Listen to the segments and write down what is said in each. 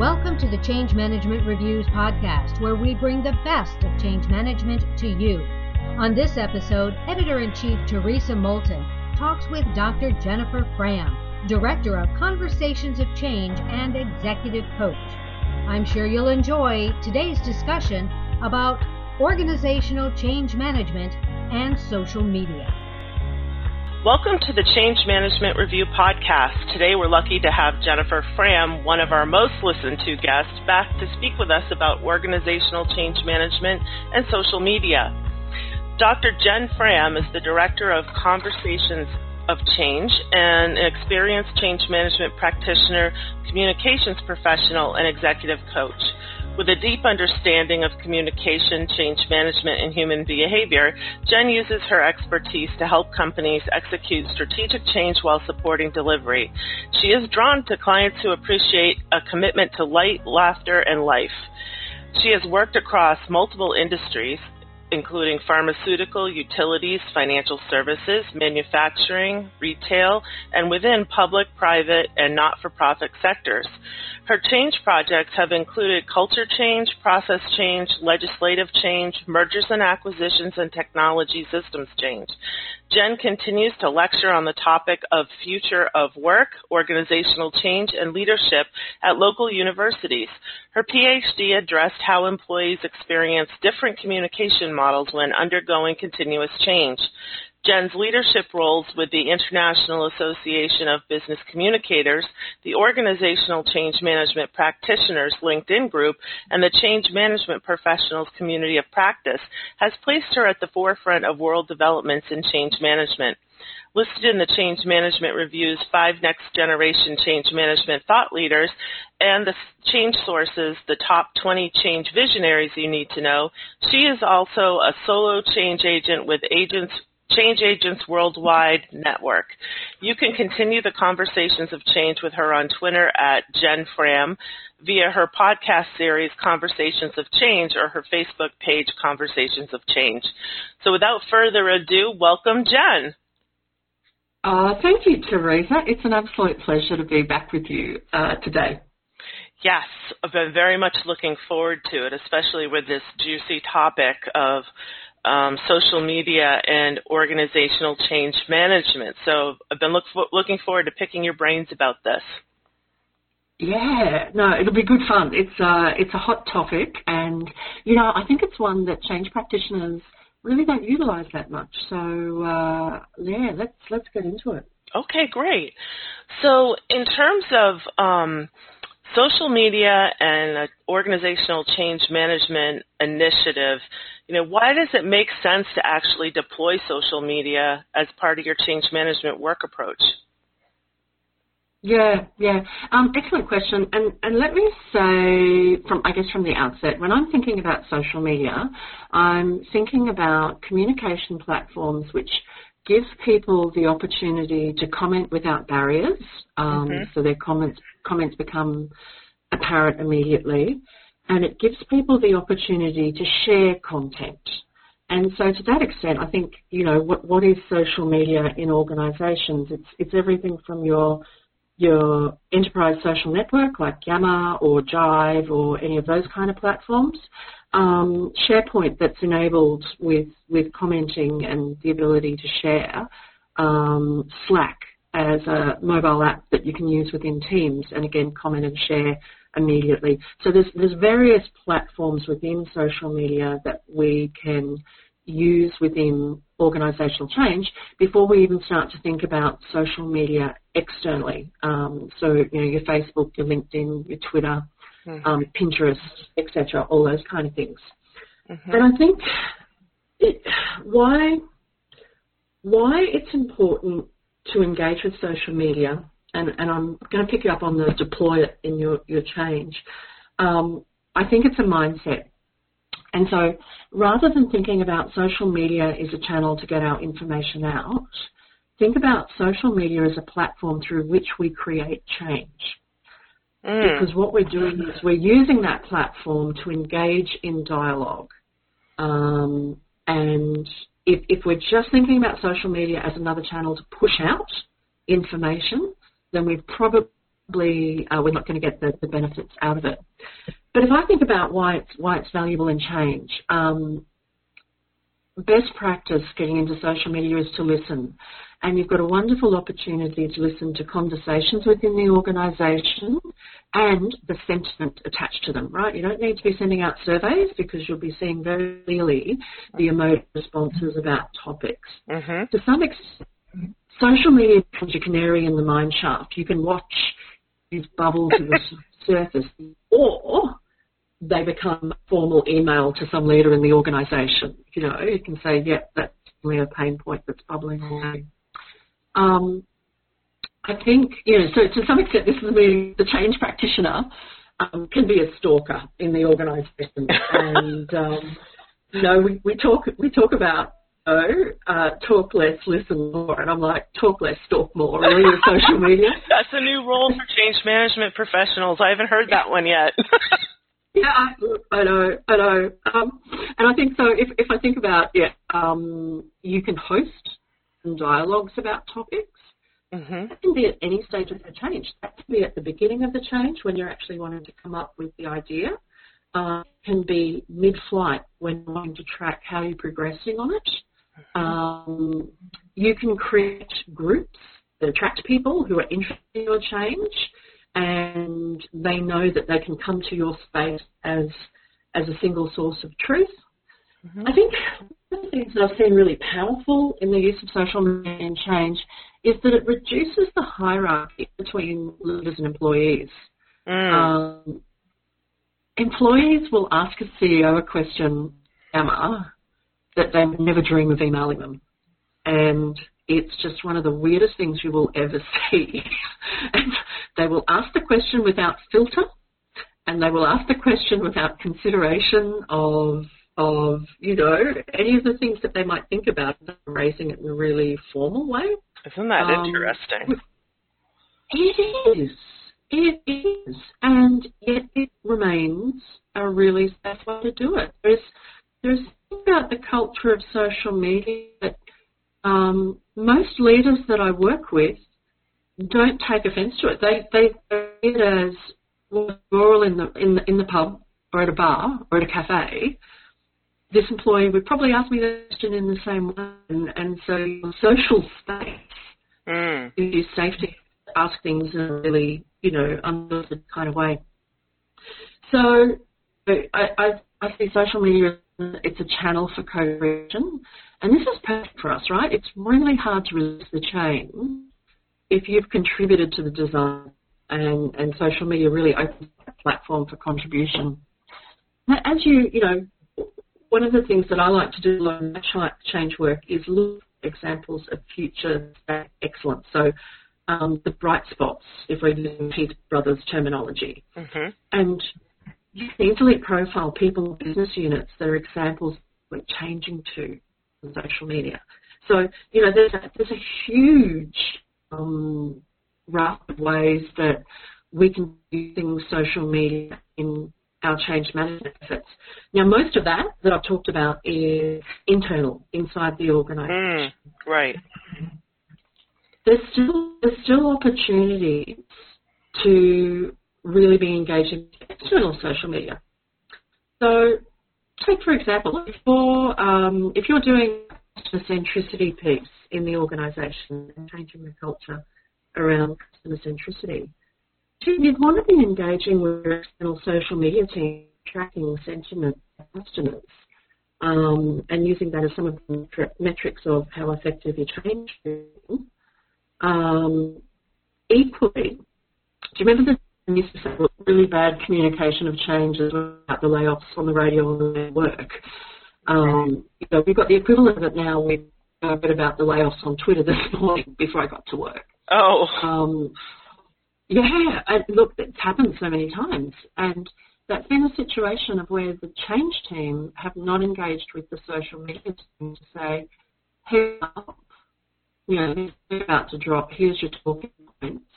Welcome to the Change Management Reviews podcast, where we bring the best of change management to you. On this episode, Editor in Chief Theresa Moulton talks with Dr. Jennifer Frahm, Director of Conversations of Change and Executive Coach. I'm sure you'll enjoy today's discussion about organizational change management and social media. Welcome to the Change Management Review podcast. Today we're lucky to have Jennifer Frahm, one of our most listened to guests, back to speak with us about organizational change management and social media. Dr. Jen Frahm is the Director of Conversations of Change and an experienced change management practitioner, communications professional, and executive coach. With a deep understanding of communication, change management, and human behavior, Jen uses her expertise to help companies execute strategic change while supporting delivery. She is drawn to clients who appreciate a commitment to light, laughter, and life. She has worked across multiple industries, including pharmaceutical, utilities, financial services, manufacturing, retail, and within public, private, and not for profit sectors. Her change projects have included culture change, process change, legislative change, mergers and acquisitions, and technology systems change. Jen continues to lecture on the topic of future of work, organizational change, and leadership at local universities. Her PhD addressed how employees experience different communication models when undergoing continuous change. Jen's leadership roles with the International Association of Business Communicators, the Organizational Change Management Practitioners LinkedIn group, and the Change Management Professionals Community of Practice has placed her at the forefront of world developments in change management. Listed in the Change Management Review's Five Next Generation Change Management Thought Leaders and the Change Sources, the top 20 change visionaries you need to know, she is also a solo change agent with agents Change Agents Worldwide Network. You can continue the conversations of change with her on Twitter at Jen Frahm, via her podcast series Conversations of Change or her Facebook page Conversations of Change. So without further ado, welcome Jen. Uh, thank you, Theresa. It's an absolute pleasure to be back with you uh, today. Yes, I've been very much looking forward to it, especially with this juicy topic of um, social media and organizational change management. So I've been look looking forward to picking your brains about this. Yeah, no, it'll be good fun. It's uh, it's a hot topic, and you know, I think it's one that change practitioners really don't utilise that much. So uh, yeah, let's let's get into it. Okay, great. So in terms of um, social media and organizational change management initiative, you know, why does it make sense to actually deploy social media as part of your change management work approach? Yeah, yeah. Um, excellent question. And and let me say from I guess from the outset, when I'm thinking about social media, I'm thinking about communication platforms which gives people the opportunity to comment without barriers. Um, mm-hmm. So their comments comments become apparent immediately, and it gives people the opportunity to share content. And so, to that extent, I think you know what what is social media in organisations? It's it's everything from your your enterprise social network like Yammer or Jive or any of those kind of platforms. Um, SharePoint that's enabled with with commenting and the ability to share. Um, Slack as a mobile app that you can use within Teams and again comment and share immediately. So there's, there's various platforms within social media that we can use within organisational change before we even start to think about social media externally. Um, so you know your Facebook, your LinkedIn, your Twitter, mm-hmm. um, Pinterest, etc. All those kind of things. Mm-hmm. And I think it, why why it's important to engage with social media and, and I'm going to pick you up on the deploy it in your, your change. Um, I think it's a mindset. And so rather than thinking about social media as a channel to get our information out, think about social media as a platform through which we create change. Mm. Because what we're doing is we're using that platform to engage in dialogue. Um, and if, if we're just thinking about social media as another channel to push out information, then we've probably uh, we're not going to get the, the, benefits out of it. But if I think about why it's why it's valuable in change, um, best practice getting into social media is to listen. And you've got a wonderful opportunity to listen to conversations within the organisation and the sentiment attached to them, right? You don't need to be sending out surveys because you'll be seeing very clearly the emotive responses about topics. Mm-hmm. To some extent, social media becomes your canary in the mine shaft. You can watch these bubbles surface, or they become a formal email to some leader in the organisation. You know, you can say, yeah, that's really a pain point that's bubbling away. Um, I think, you know, so to some extent, this is where the change practitioner um, can be a stalker in the organisation, and um, you know, we, we talk we talk about oh, uh, talk less, listen more, and I'm like, talk less, talk more, really, with social media. That's a new role for change management professionals. I haven't heard that one yet. Yeah, I know, I know. Um, and I think so. If, if I think about yeah, um, you can host some dialogues about topics. Mm-hmm. That can be at any stage of the change. That can be at the beginning of the change when you're actually wanting to come up with the idea. Uh, can be mid-flight when you're wanting to track how you're progressing on it. Um, you can create groups that attract people who are interested in your change and they know that they can come to your space as as a single source of truth. Mm-hmm. I think one of the things that I've seen really powerful in the use of social media and change is that it reduces the hierarchy between leaders and employees. Mm. Um, employees will ask a CEO a question, Emma, that they would never dream of emailing them. And it's just one of the weirdest things you will ever see. and they will ask the question without filter, and they will ask the question without consideration of of you know any of the things that they might think about raising it in a really formal way. Isn't that um, interesting? It is. It is, and yet it remains a really safe way to do it. There's there's about the culture of social media that um, most leaders that I work with don't take offence to it. They they see it as all in the in the in the pub or at a bar or at a cafe. This employee would probably ask me the question in the same way, and, and so social space mm. is safe to ask things in a really you know unfiltered kind of way. So I I, I see social media it's a channel for co-creation, and this is perfect for us, right? It's really hard to resist the change if you've contributed to the design, and, and social media really opens a platform for contribution. As you, you know, one of the things that I like to do in my change work is look at examples of future excellence. So um, the bright spots, if we're using Peter Brothers terminology. Mm-hmm. And you can easily profile people in business units that are examples we're changing to on social media. So, you know, there's a, there's a huge um, raft of ways that we can do things social media in our change management efforts. Now, most of that that I've talked about is internal, inside the organisation. Mm, right. There's still there's still opportunities to really be engaging external social media. So, take for example, if you're um, if you're doing a centricity piece in the organisation and changing the culture around customer centricity, you'd want to be engaging with your external social media team, tracking sentiment of customers, um, and using that as some of the metrics of how effective your change is. Um, equally, do you remember the used to say really bad communication of changes about the layoffs on the radio and the work. Um, you know, we've got the equivalent of it now We a bit about the layoffs on Twitter this morning before I got to work. Oh. Um, yeah, and look, it's happened so many times, and that's been a situation of where the change team have not engaged with the social media team to say, hey, you know, this about to drop. Here's your talking points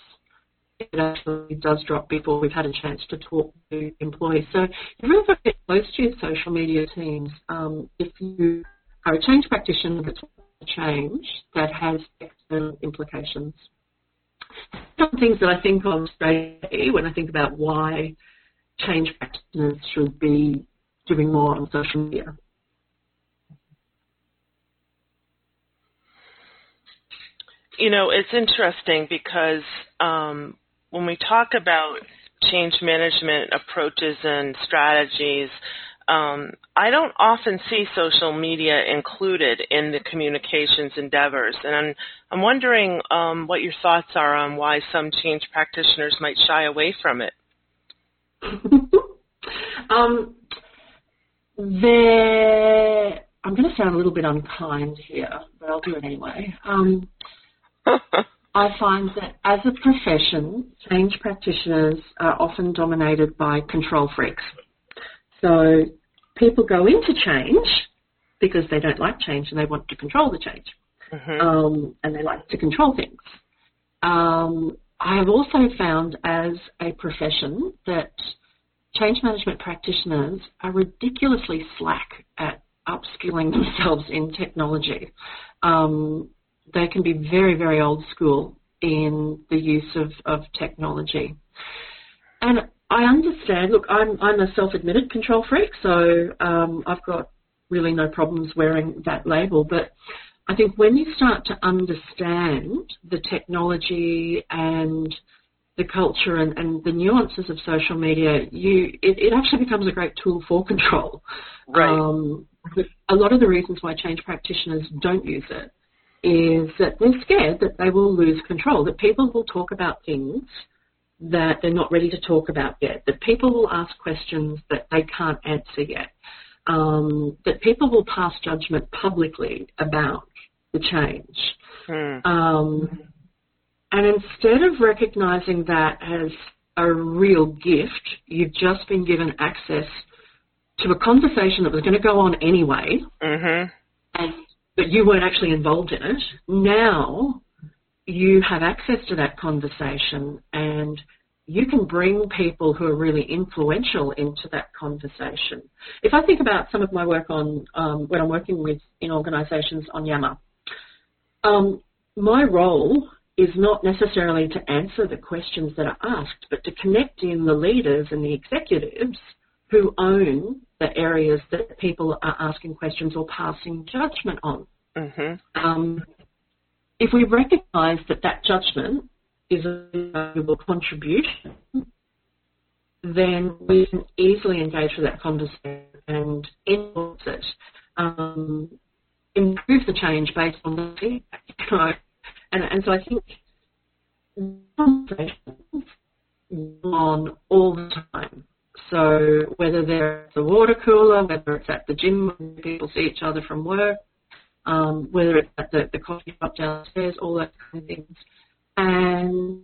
it actually does drop before we've had a chance to talk to employees. So you really got to get close to your social media teams um, if you are a change practitioner that's change that has external implications. some things that I think of straight away when I think about why change practitioners should be doing more on social media. You know, it's interesting because um, when we talk about change management approaches and strategies, um, I don't often see social media included in the communications endeavors, and I'm, I'm wondering um, what your thoughts are on why some change practitioners might shy away from it. um, there, I'm going to sound a little bit unkind here, but I'll do it anyway. I find that as a profession, change practitioners are often dominated by control freaks. So people go into change because they don't like change and they want to control the change. Mm-hmm. Um, and they like to control things. Um, I have also found as a profession that change management practitioners are ridiculously slack at upskilling themselves in technology. Um, they can be very, very old school in the use of, of technology. And I understand. Look, I'm I'm a self-admitted control freak, so um, I've got really no problems wearing that label. But I think when you start to understand the technology and the culture and, and the nuances of social media, you it, it actually becomes a great tool for control. Right. Um, a lot of the reasons why change practitioners don't use it is that they're scared that they will lose control, that people will talk about things that they're not ready to talk about yet, that people will ask questions that they can't answer yet, um, that people will pass judgment publicly about the change. Hmm. Um, and instead of recognizing that as a real gift, you've just been given access to a conversation that was going to go on anyway, mm-hmm. and but you weren't actually involved in it. Now you have access to that conversation and you can bring people who are really influential into that conversation. If I think about some of my work on um, when I'm working with in organisations on Yammer, um, my role is not necessarily to answer the questions that are asked, but to connect in the leaders and the executives who own the areas that people are asking questions or passing judgment on. Mm-hmm. Um, if we recognise that that judgment is a valuable contribution, then we can easily engage with that conversation and influence it, um, improve the change based on the feedback. You know? and, and so I think conversations on all the time. So whether they're at the water cooler, whether it's at the gym when people see each other from work, um, whether it's at the, the coffee shop downstairs, all those kind of things. And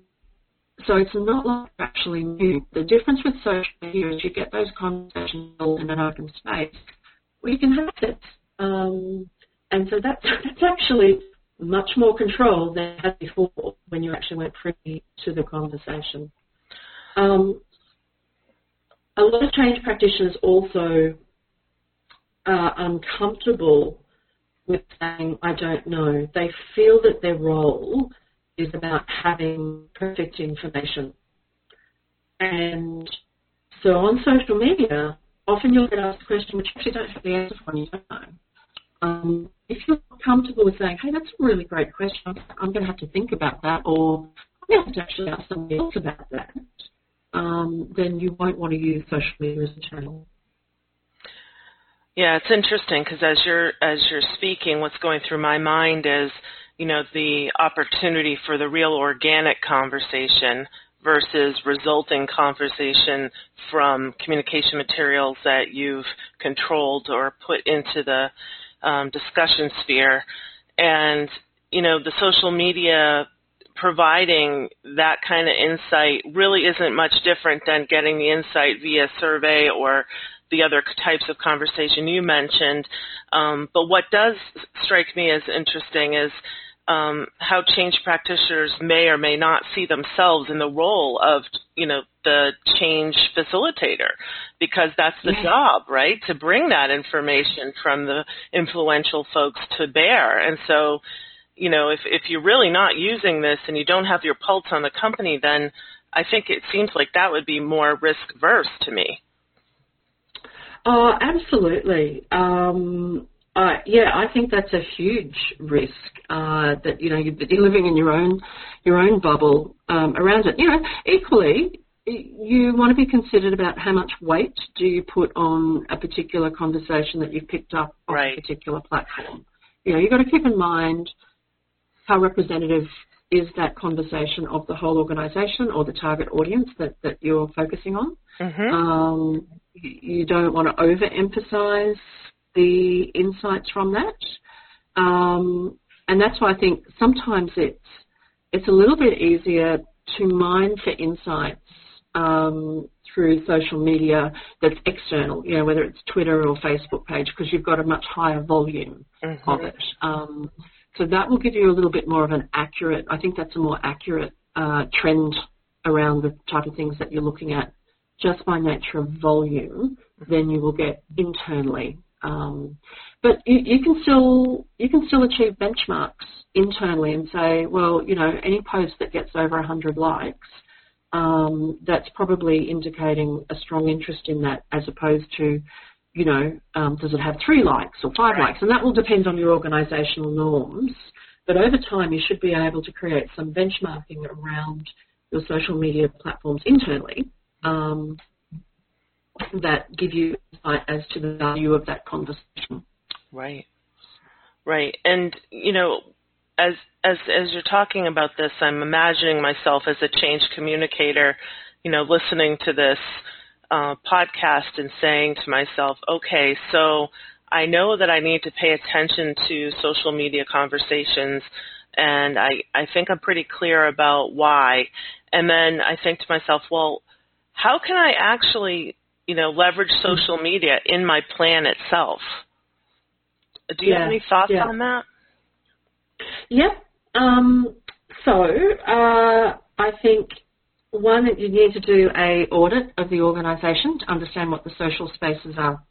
so it's not like actually new. The difference with social media is you get those conversations in an open space where you can have it. Um, and so that's, that's actually much more control than had before when you actually went free to the conversation. Um, a lot of change practitioners also are uncomfortable with saying, I don't know. They feel that their role is about having perfect information. And so on social media, often you'll get asked a question which you actually don't have the answer for you don't know. Um, if you're comfortable with saying, hey, that's a really great question, I'm going to have to think about that, or I'm going to have to actually ask somebody else about that, um, then you won't want to use social media as a channel. Yeah, it's interesting because as you're as you're speaking, what's going through my mind is, you know, the opportunity for the real organic conversation versus resulting conversation from communication materials that you've controlled or put into the um, discussion sphere, and you know, the social media providing that kind of insight really isn't much different than getting the insight via survey or the other types of conversation you mentioned. Um, but what does strike me as interesting is um, how change practitioners may or may not see themselves in the role of, you know, the change facilitator, because that's the yeah. job, right? To bring that information from the influential folks to bear. And so, you know, if if you're really not using this and you don't have your pulse on the company, then I think it seems like that would be more risk verse to me. Oh, absolutely. Um, uh, yeah, I think that's a huge risk uh, that you know you're living in your own your own bubble um, around it. You know, equally, you want to be considered about how much weight do you put on a particular conversation that you've picked up on right. a particular platform. You know, you've got to keep in mind how representative is that conversation of the whole organisation or the target audience that, that you're focusing on. Mm-hmm. Um, you don't want to overemphasize the insights from that. Um, and that's why I think sometimes it's it's a little bit easier to mine for insights um, through social media that's external, you know, whether it's Twitter or Facebook page, because you've got a much higher volume mm-hmm. of it. So that will give you a little bit more of an accurate, I think that's a more accurate uh, trend around the type of things that you're looking at just by nature of volume than you will get internally. Um, but you, you, can still you can still achieve benchmarks internally and say, well, you know, any post that gets over 100 likes, um, that's probably indicating a strong interest in that, as opposed to you know, um, does it have three likes or five likes? And that will depend on your organisational norms. But over time, you should be able to create some benchmarking around your social media platforms internally um, that give you insight as to the value of that conversation. Right, right, and you know, as as as you're talking about this, I'm imagining myself as a change communicator, you know, listening to this uh, podcast and saying to myself, okay, so I know that I need to pay attention to social media conversations, and I, I think I'm pretty clear about why. And then I think to myself, well, how can I actually, you know, leverage social media in my plan itself? Do you yeah, have any thoughts yeah. on that? Yep. Um, so uh, I think one, you need to do a audit of the organisation to understand what the social spaces are.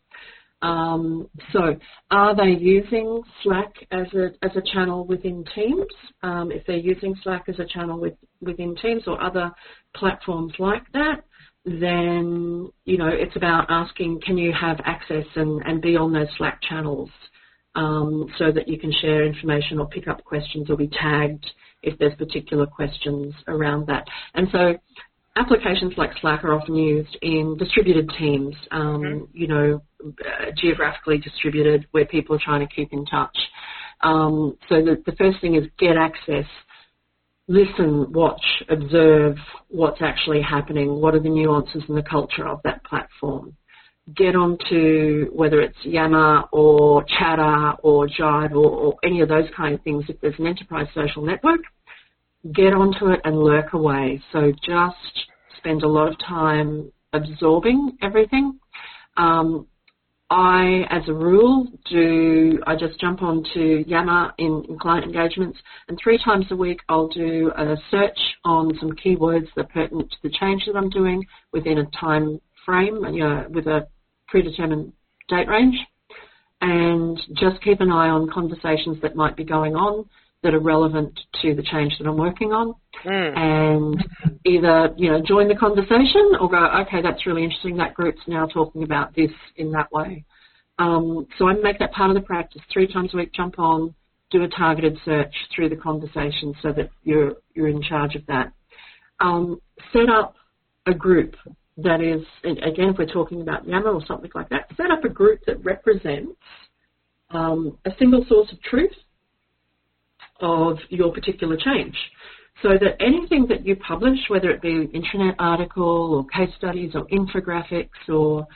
Um, so, are they using Slack as a as a channel within Teams? Um, if they're using Slack as a channel with, within Teams or other platforms like that, then you know it's about asking, can you have access and, and be on those Slack channels um, so that you can share information or pick up questions or be tagged if there's particular questions around that. And so applications like Slack are often used in distributed teams, um, mm-hmm. you know, uh, geographically distributed where people are trying to keep in touch. Um, so the, the first thing is get access, listen, watch, observe what's actually happening, what are the nuances in the culture of that platform. Get onto whether it's Yammer or Chatter or Jive or, or any of those kind of things if there's an enterprise social network get onto it and lurk away. So just spend a lot of time absorbing everything. Um, I, as a rule, do I just jump onto Yammer in, in, client engagements, and three times a week I'll do a search on some keywords that are pertinent to the change that I'm doing within a time frame, you know, with a predetermined date range, and just keep an eye on conversations that might be going on that are relevant to the change that I'm working on, mm. and either you know join the conversation or go, okay, that's really interesting. That group's now talking about this in that way. Um, so I make that part of the practice. Three times a week, jump on, do a targeted search through the conversation so that you're you're in charge of that. Um, set up a group that is, again, if we're talking about Yammer or something like that, set up a group that represents um, a single source of truth of your particular change. So that anything that you publish, whether it be an internet article or case studies or infographics or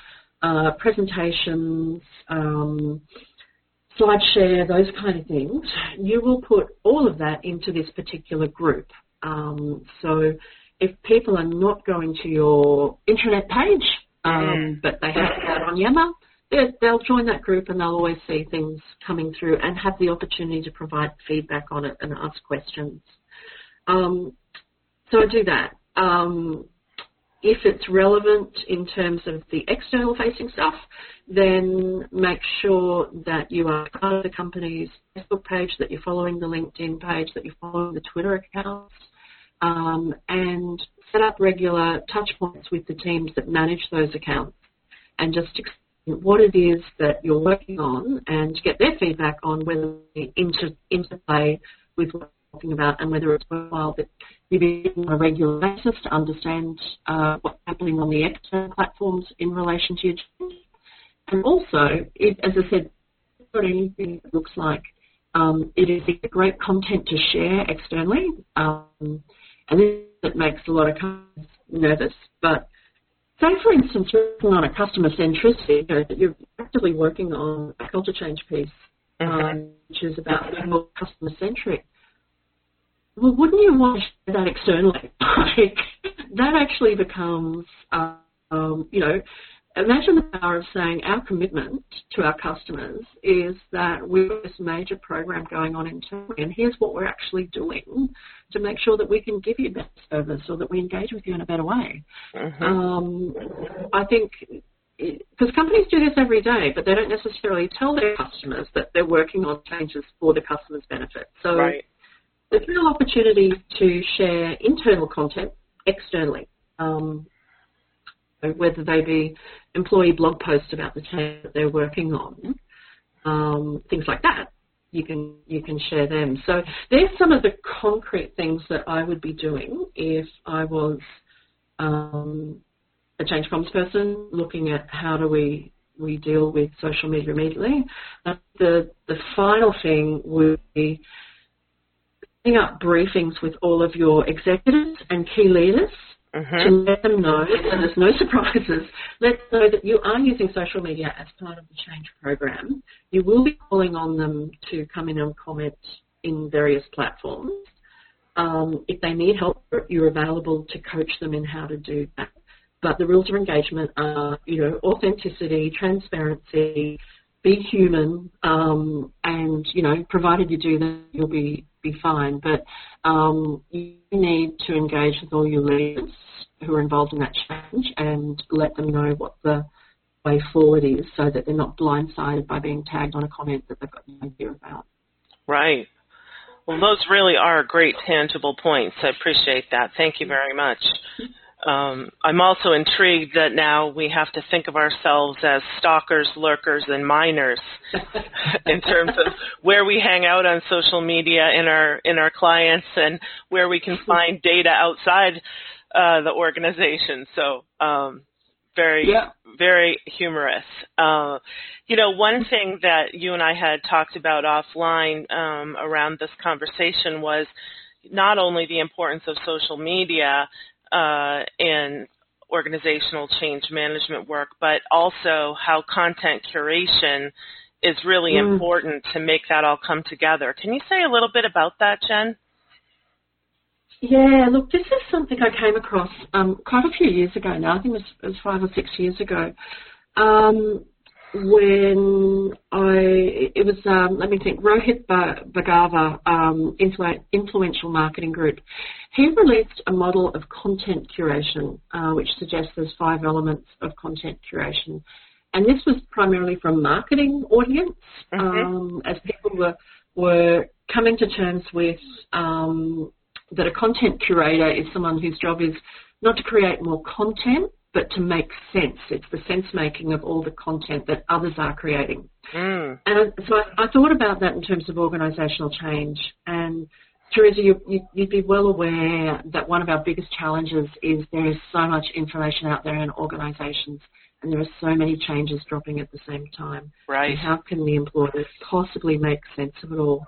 uh, presentations, um, SlideShare, those kind of things, you will put all of that into this particular group. Um, so if people are not going to your intranet page, um, mm. but they have that on Yammer, they'll join that group and they'll always see things coming through and have the opportunity to provide feedback on it and ask questions. Um, so I do that. Um, if it's relevant in terms of the external facing stuff, then make sure that you are part of the company's Facebook page, that you're following the LinkedIn page, that you're following the Twitter accounts, um, and set up regular touch points with the teams that manage those accounts and just explain what it is that you're working on and get their feedback on whether they inter- interplay with what you're talking about and whether it's worthwhile that you be on a regular basis to understand uh, what's happening on the external platforms in relation to your change. And also, as I said, got anything that looks like um, it is great content to share externally. Um, and this makes a lot of customers nervous. But say, for instance, working on a customer centricity, you know, you're actively working on a culture change piece, mm-hmm. um, which is about being more customer centric. Well, wouldn't you want to share that externally? like, that actually becomes, um, you know, Imagine the power of saying our commitment to our customers is that we've got this major program going on internally, and here's what we're actually doing to make sure that we can give you better service or that we engage with you in a better way. Mm-hmm. Um, I think because companies do this every day, but they don't necessarily tell their customers that they're working on changes for the customer's benefit. So right. there's real opportunity to share internal content externally. Um, whether they be employee blog posts about the change that they're working on, um, things like that. You can you can share them. So there's some of the concrete things that I would be doing if I was um, a change comms person, looking at how do we we deal with social media immediately. The the final thing would be setting up briefings with all of your executives and key leaders mm-hmm. to let them know, and there's no surprises, let them know that you are using social media as part of the change program. You will be calling on them to come in and comment in various platforms. Um, if they need help, you're available to coach them in how to do that. But the rules of engagement are, you know, authenticity, transparency, be human, um, and you know, provided you do that, you'll be be fine. But um, you need to engage with all your leaders who are involved in that change and let them know what the way forward is, so that they're not blindsided by being tagged on a comment that they've got no idea about. Right. Well, those really are great tangible points. I appreciate that. Thank you very much. Um, I'm also intrigued that now we have to think of ourselves as stalkers, lurkers, and miners in terms of where we hang out on social media in our in our clients and where we can find data outside uh, the organization. So um, very yeah. very humorous. Uh, you know, one thing that you and I had talked about offline um, around this conversation was not only the importance of social media uh, in organizational change management work, but also how content curation is really mm. important to make that all come together. Can you say a little bit about that, Jen? Yeah, look, this is something I came across um, quite a few years ago now. I think it was, it was five or six years ago. Um, when I, it was, um, let me think, Rohit Bhargava, um, Influential Marketing Group. He released a model of content curation, uh, which suggests there's five elements of content curation. And this was primarily from marketing audience, mm-hmm. um, as people were, were coming to terms with um, that a content curator is someone whose job is not to create more content, but to make sense. It's the sense making of all the content that others are creating. Mm. And so I, I, thought about that in terms of organisational change. And Theresa, you, you, you'd be well aware that one of our biggest challenges is there is so much information out there in organisations and there are so many changes dropping at the same time. Right. And how can the employers possibly make sense of it all?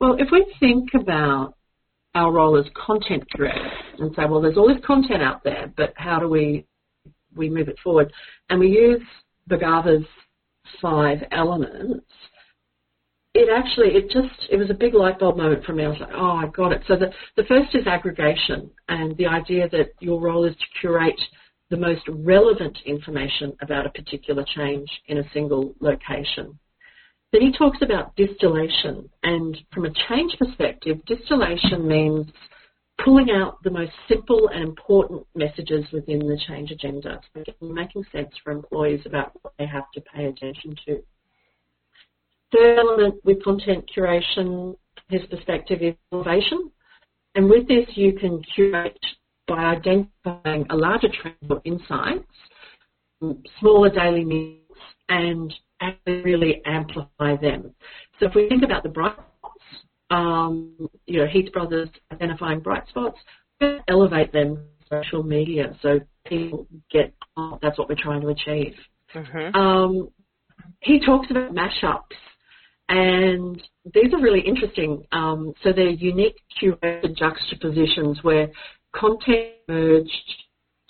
Well, if we think about our role as content creators and say, well, there's all this content out there, but how do we we move it forward. And we use Bhargava's five elements. It actually, it just, it was a big light bulb moment for me. I was like, oh, I got it. So the, the first is aggregation and the idea that your role is to curate the most relevant information about a particular change in a single location. Then he talks about distillation, and from a change perspective, distillation means pulling out the most simple and important messages within the change agenda, making sense for employees about what they have to pay attention to. Third element with content curation, his perspective is innovation. And with this, you can curate by identifying a larger trend or insights, smaller daily needs, and really amplify them. So if we think about the bright um, you know, Heath Brothers identifying bright spots, elevate them social media so people get, oh, that's what we're trying to achieve. Mm-hmm. Um, he talks about mashups and these are really interesting. Um, so they're unique curated juxtapositions where content merged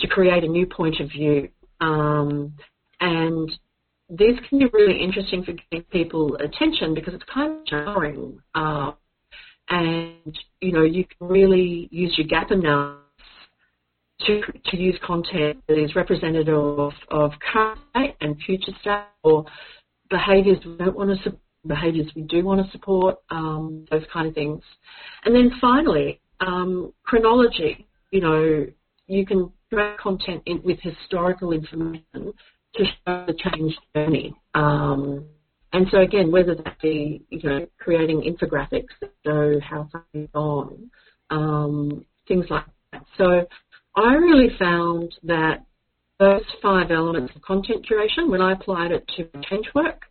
to create a new point of view. Um, and these can be really interesting for getting people attention because it's kind of jarring. Uh, and, you know, you can really use your gap analysis to, to use content that is representative of, of current state and future state or behaviours we don't want to support, behaviours we do want to support, um, those kind of things. And then finally, um, chronology. You know, you can track content in, with historical information to show the change journey. Um, and so again, whether that be you know creating infographics that show how you've gone, um, things like that. So I really found that those five elements of content curation, when I applied it to change work,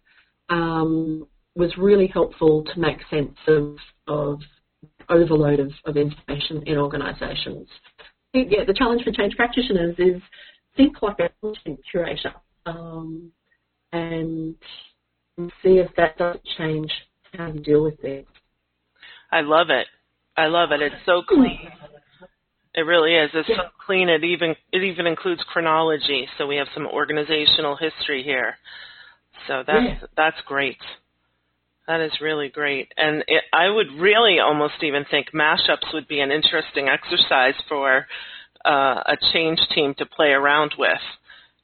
um, was really helpful to make sense of, of overload of, of information in organisations. Yeah, the challenge for change practitioners is think like a content curator um, and see if that doesn't change how you deal with things. I love it. I love it. It's so clean. It really is. It's yeah. so clean. It even it even includes chronology, so we have some organizational history here. So that's yeah. that's great. That is really great. And it, I would really almost even think mashups would be an interesting exercise for uh, a change team to play around with.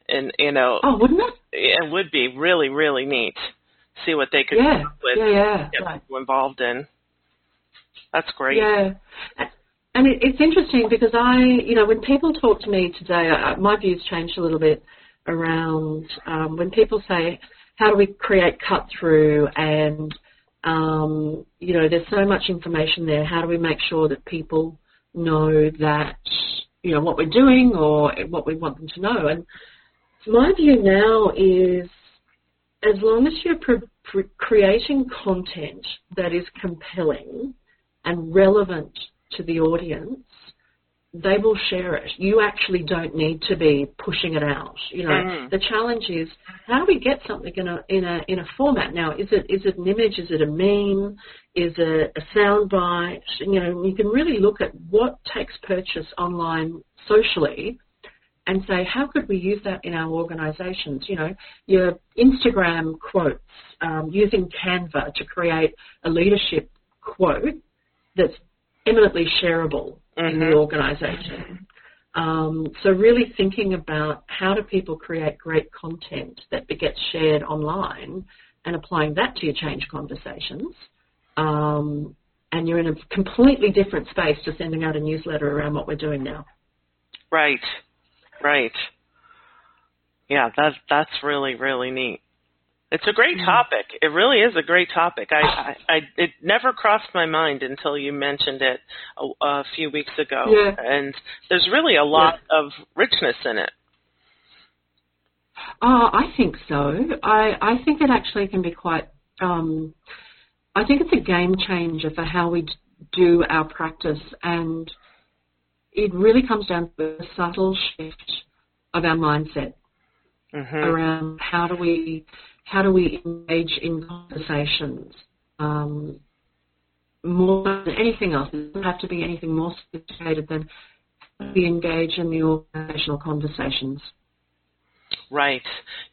And, you know, oh, wouldn't it? It would be really, really neat. See what they could yeah. come up with yeah, yeah. get right. people involved in. That's great. Yeah. And it, it's interesting because I, you know, when people talk to me today, I, my views changed a little bit around um, when people say, how do we create cut through and um, you know there's so much information there how do we make sure that people know that you know what we're doing or what we want them to know and my view now is as long as you're creating content that is compelling and relevant to the audience they will share it. You actually don't need to be pushing it out. You know, mm. the challenge is how do we get something in a in a in a format now? Is it is it an image? Is it a meme? Is it a sound bite? You know, you can really look at what takes purchase online socially and say, how could we use that in our organisations? You know, your Instagram quotes, um, using Canva to create a leadership quote that's eminently shareable mm-hmm. in the mm-hmm. organisation. Um, so really thinking about how do people create great content that gets shared online and applying that to your change conversations. Um, and you're in a completely different space to sending out a newsletter around what we're doing now. Right, right. Yeah, that's that's really really neat. It's a great mm. topic. It really is a great topic. I, I, I it never crossed my mind until you mentioned it a, a few weeks ago. Yeah. And there's really a lot yeah. of richness in it. Oh, I think so. I, I think it actually can be quite. Um, I think it's a game changer for how we do our practice, and it really comes down to a subtle shift of our mindset mm-hmm. around how do we how do we engage in conversations um, more than anything else? It doesn't have to be anything more sophisticated than we engage in the organizational conversations. Right.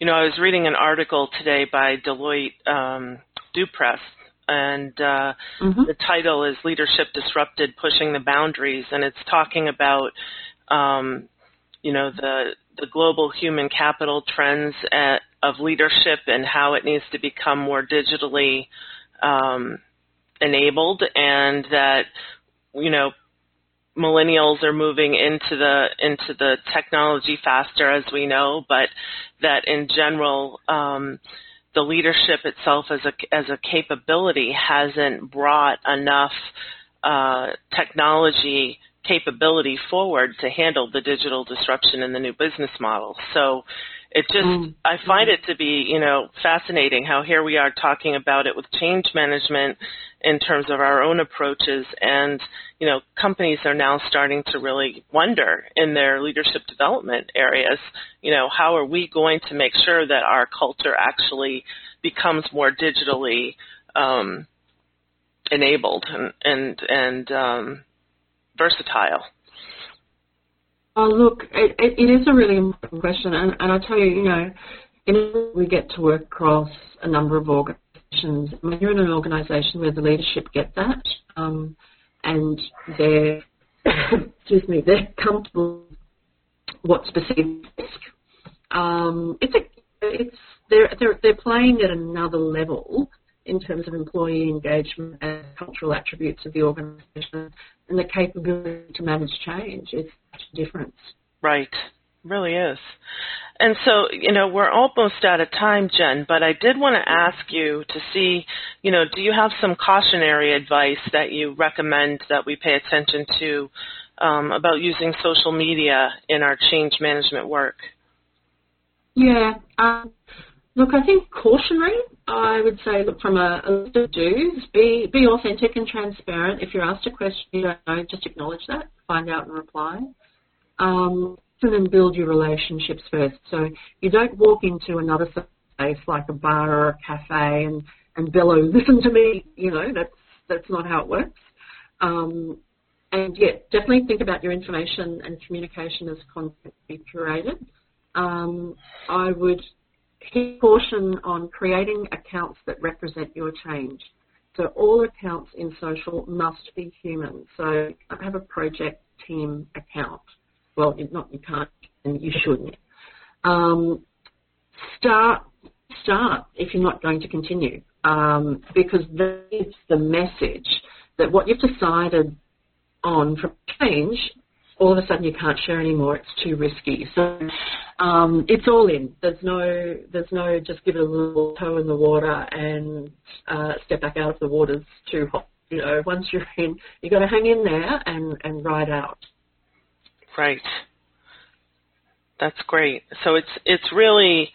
You know, I was reading an article today by Deloitte um, DU Press, and uh, mm-hmm. the title is "Leadership Disrupted: Pushing the Boundaries," and it's talking about, um, you know, the the global human capital trends at, of leadership and how it needs to become more digitally um, enabled, and that you know millennials are moving into the into the technology faster, as we know, but that in general, um, the leadership itself as a as a capability hasn't brought enough uh, technology capability forward to handle the digital disruption in the new business model. So it just mm. I find it to be you know fascinating how here we are talking about it with change management in terms of our own approaches and you know companies are now starting to really wonder in their leadership development areas you know how are we going to make sure that our culture actually becomes more digitally um, enabled and and and um, versatile Oh, look, it, it is a really important question, and, and I tell you, you know, in, we get to work across a number of organisations. When you're in an organisation where the leadership get that, um, and they're, excuse me, they're comfortable what specific risk. Um, it's a, it's they're they're they're playing at another level in terms of employee engagement and cultural attributes of the organisation and the capability to manage change. is such a difference. Right. Really is. And so, you know, we're almost out of time, Jen, but I did want to ask you to see, you know, do you have some cautionary advice that you recommend that we pay attention to um, about using social media in our change management work? Yeah. Um, look, I think cautionary I would say, look, from a, a list of do's, be, be authentic and transparent. If you're asked a question you don't know, just acknowledge that, find out and reply. Um, and then build your relationships first. So you don't walk into another space like a bar or a cafe and, and bellow, listen to me, you know, that's, that's not how it works. Um, and yeah, definitely think about your information and communication as content be curated. Um, I would Key caution on creating accounts that represent your change. So all accounts in social must be human. So have a project team account. Well, not you can't and you shouldn't. Um, start start if you're not going to continue um, because that's the message that what you've decided on from change all of a sudden you can't share anymore. It's too risky. So um, it's all in. There's no, there's no just give it a little toe in the water and uh, step back out if the water's too hot. You know, once you're in, you've got to hang in there and, and ride out. Right. That's great. So it's it's really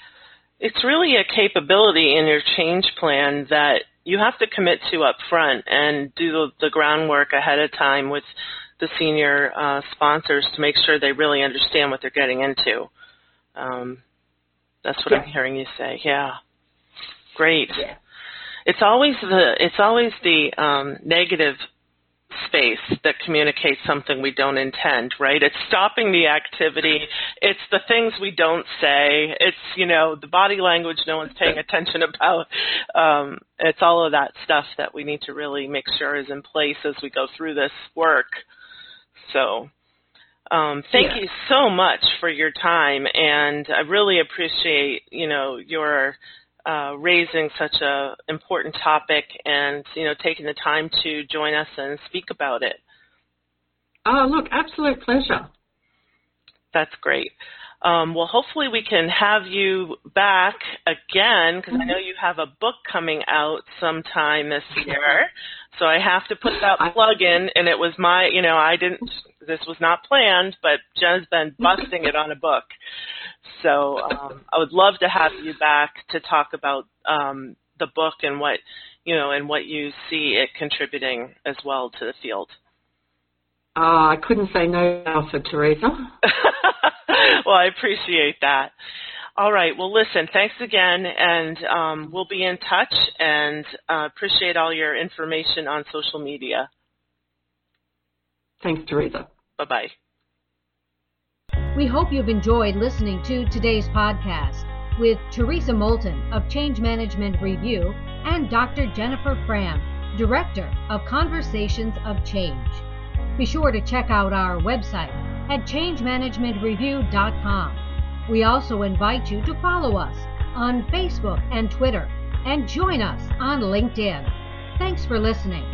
it's really a capability in your change plan that you have to commit to up front and do the, the groundwork ahead of time with the senior uh, sponsors to make sure they really understand what they're getting into. Um, that's what yeah. I'm hearing you say. Yeah, great. Yeah. It's always the it's always the um, negative space that communicates something we don't intend, right? It's stopping the activity. It's the things we don't say. It's, you know, the body language no one's paying attention about. Um, it's all of that stuff that we need to really make sure is in place as we go through this work. So, um, thank yeah. you so much for your time, and I really appreciate you know your uh, raising such a important topic and you know taking the time to join us and speak about it. Oh, look, absolute pleasure. That's great. Um, well, hopefully we can have you back again because I know you have a book coming out sometime this year. So I have to put that plug in, and it was my, you know, I didn't, this was not planned, but Jen's been busting it on a book. So um, I would love to have you back to talk about um, the book and what, you know, and what you see it contributing as well to the field. Uh, I couldn't say no now for Theresa. well, I appreciate that. All right. Well, listen, thanks again, and um, we'll be in touch and uh, appreciate all your information on social media. Thanks, Theresa. Bye bye. We hope you've enjoyed listening to today's podcast with Theresa Moulton of Change Management Review and Dr. Jennifer Frahm, Director of Conversations of Change. Be sure to check out our website at changemanagementreview.com. We also invite you to follow us on Facebook and Twitter and join us on LinkedIn. Thanks for listening.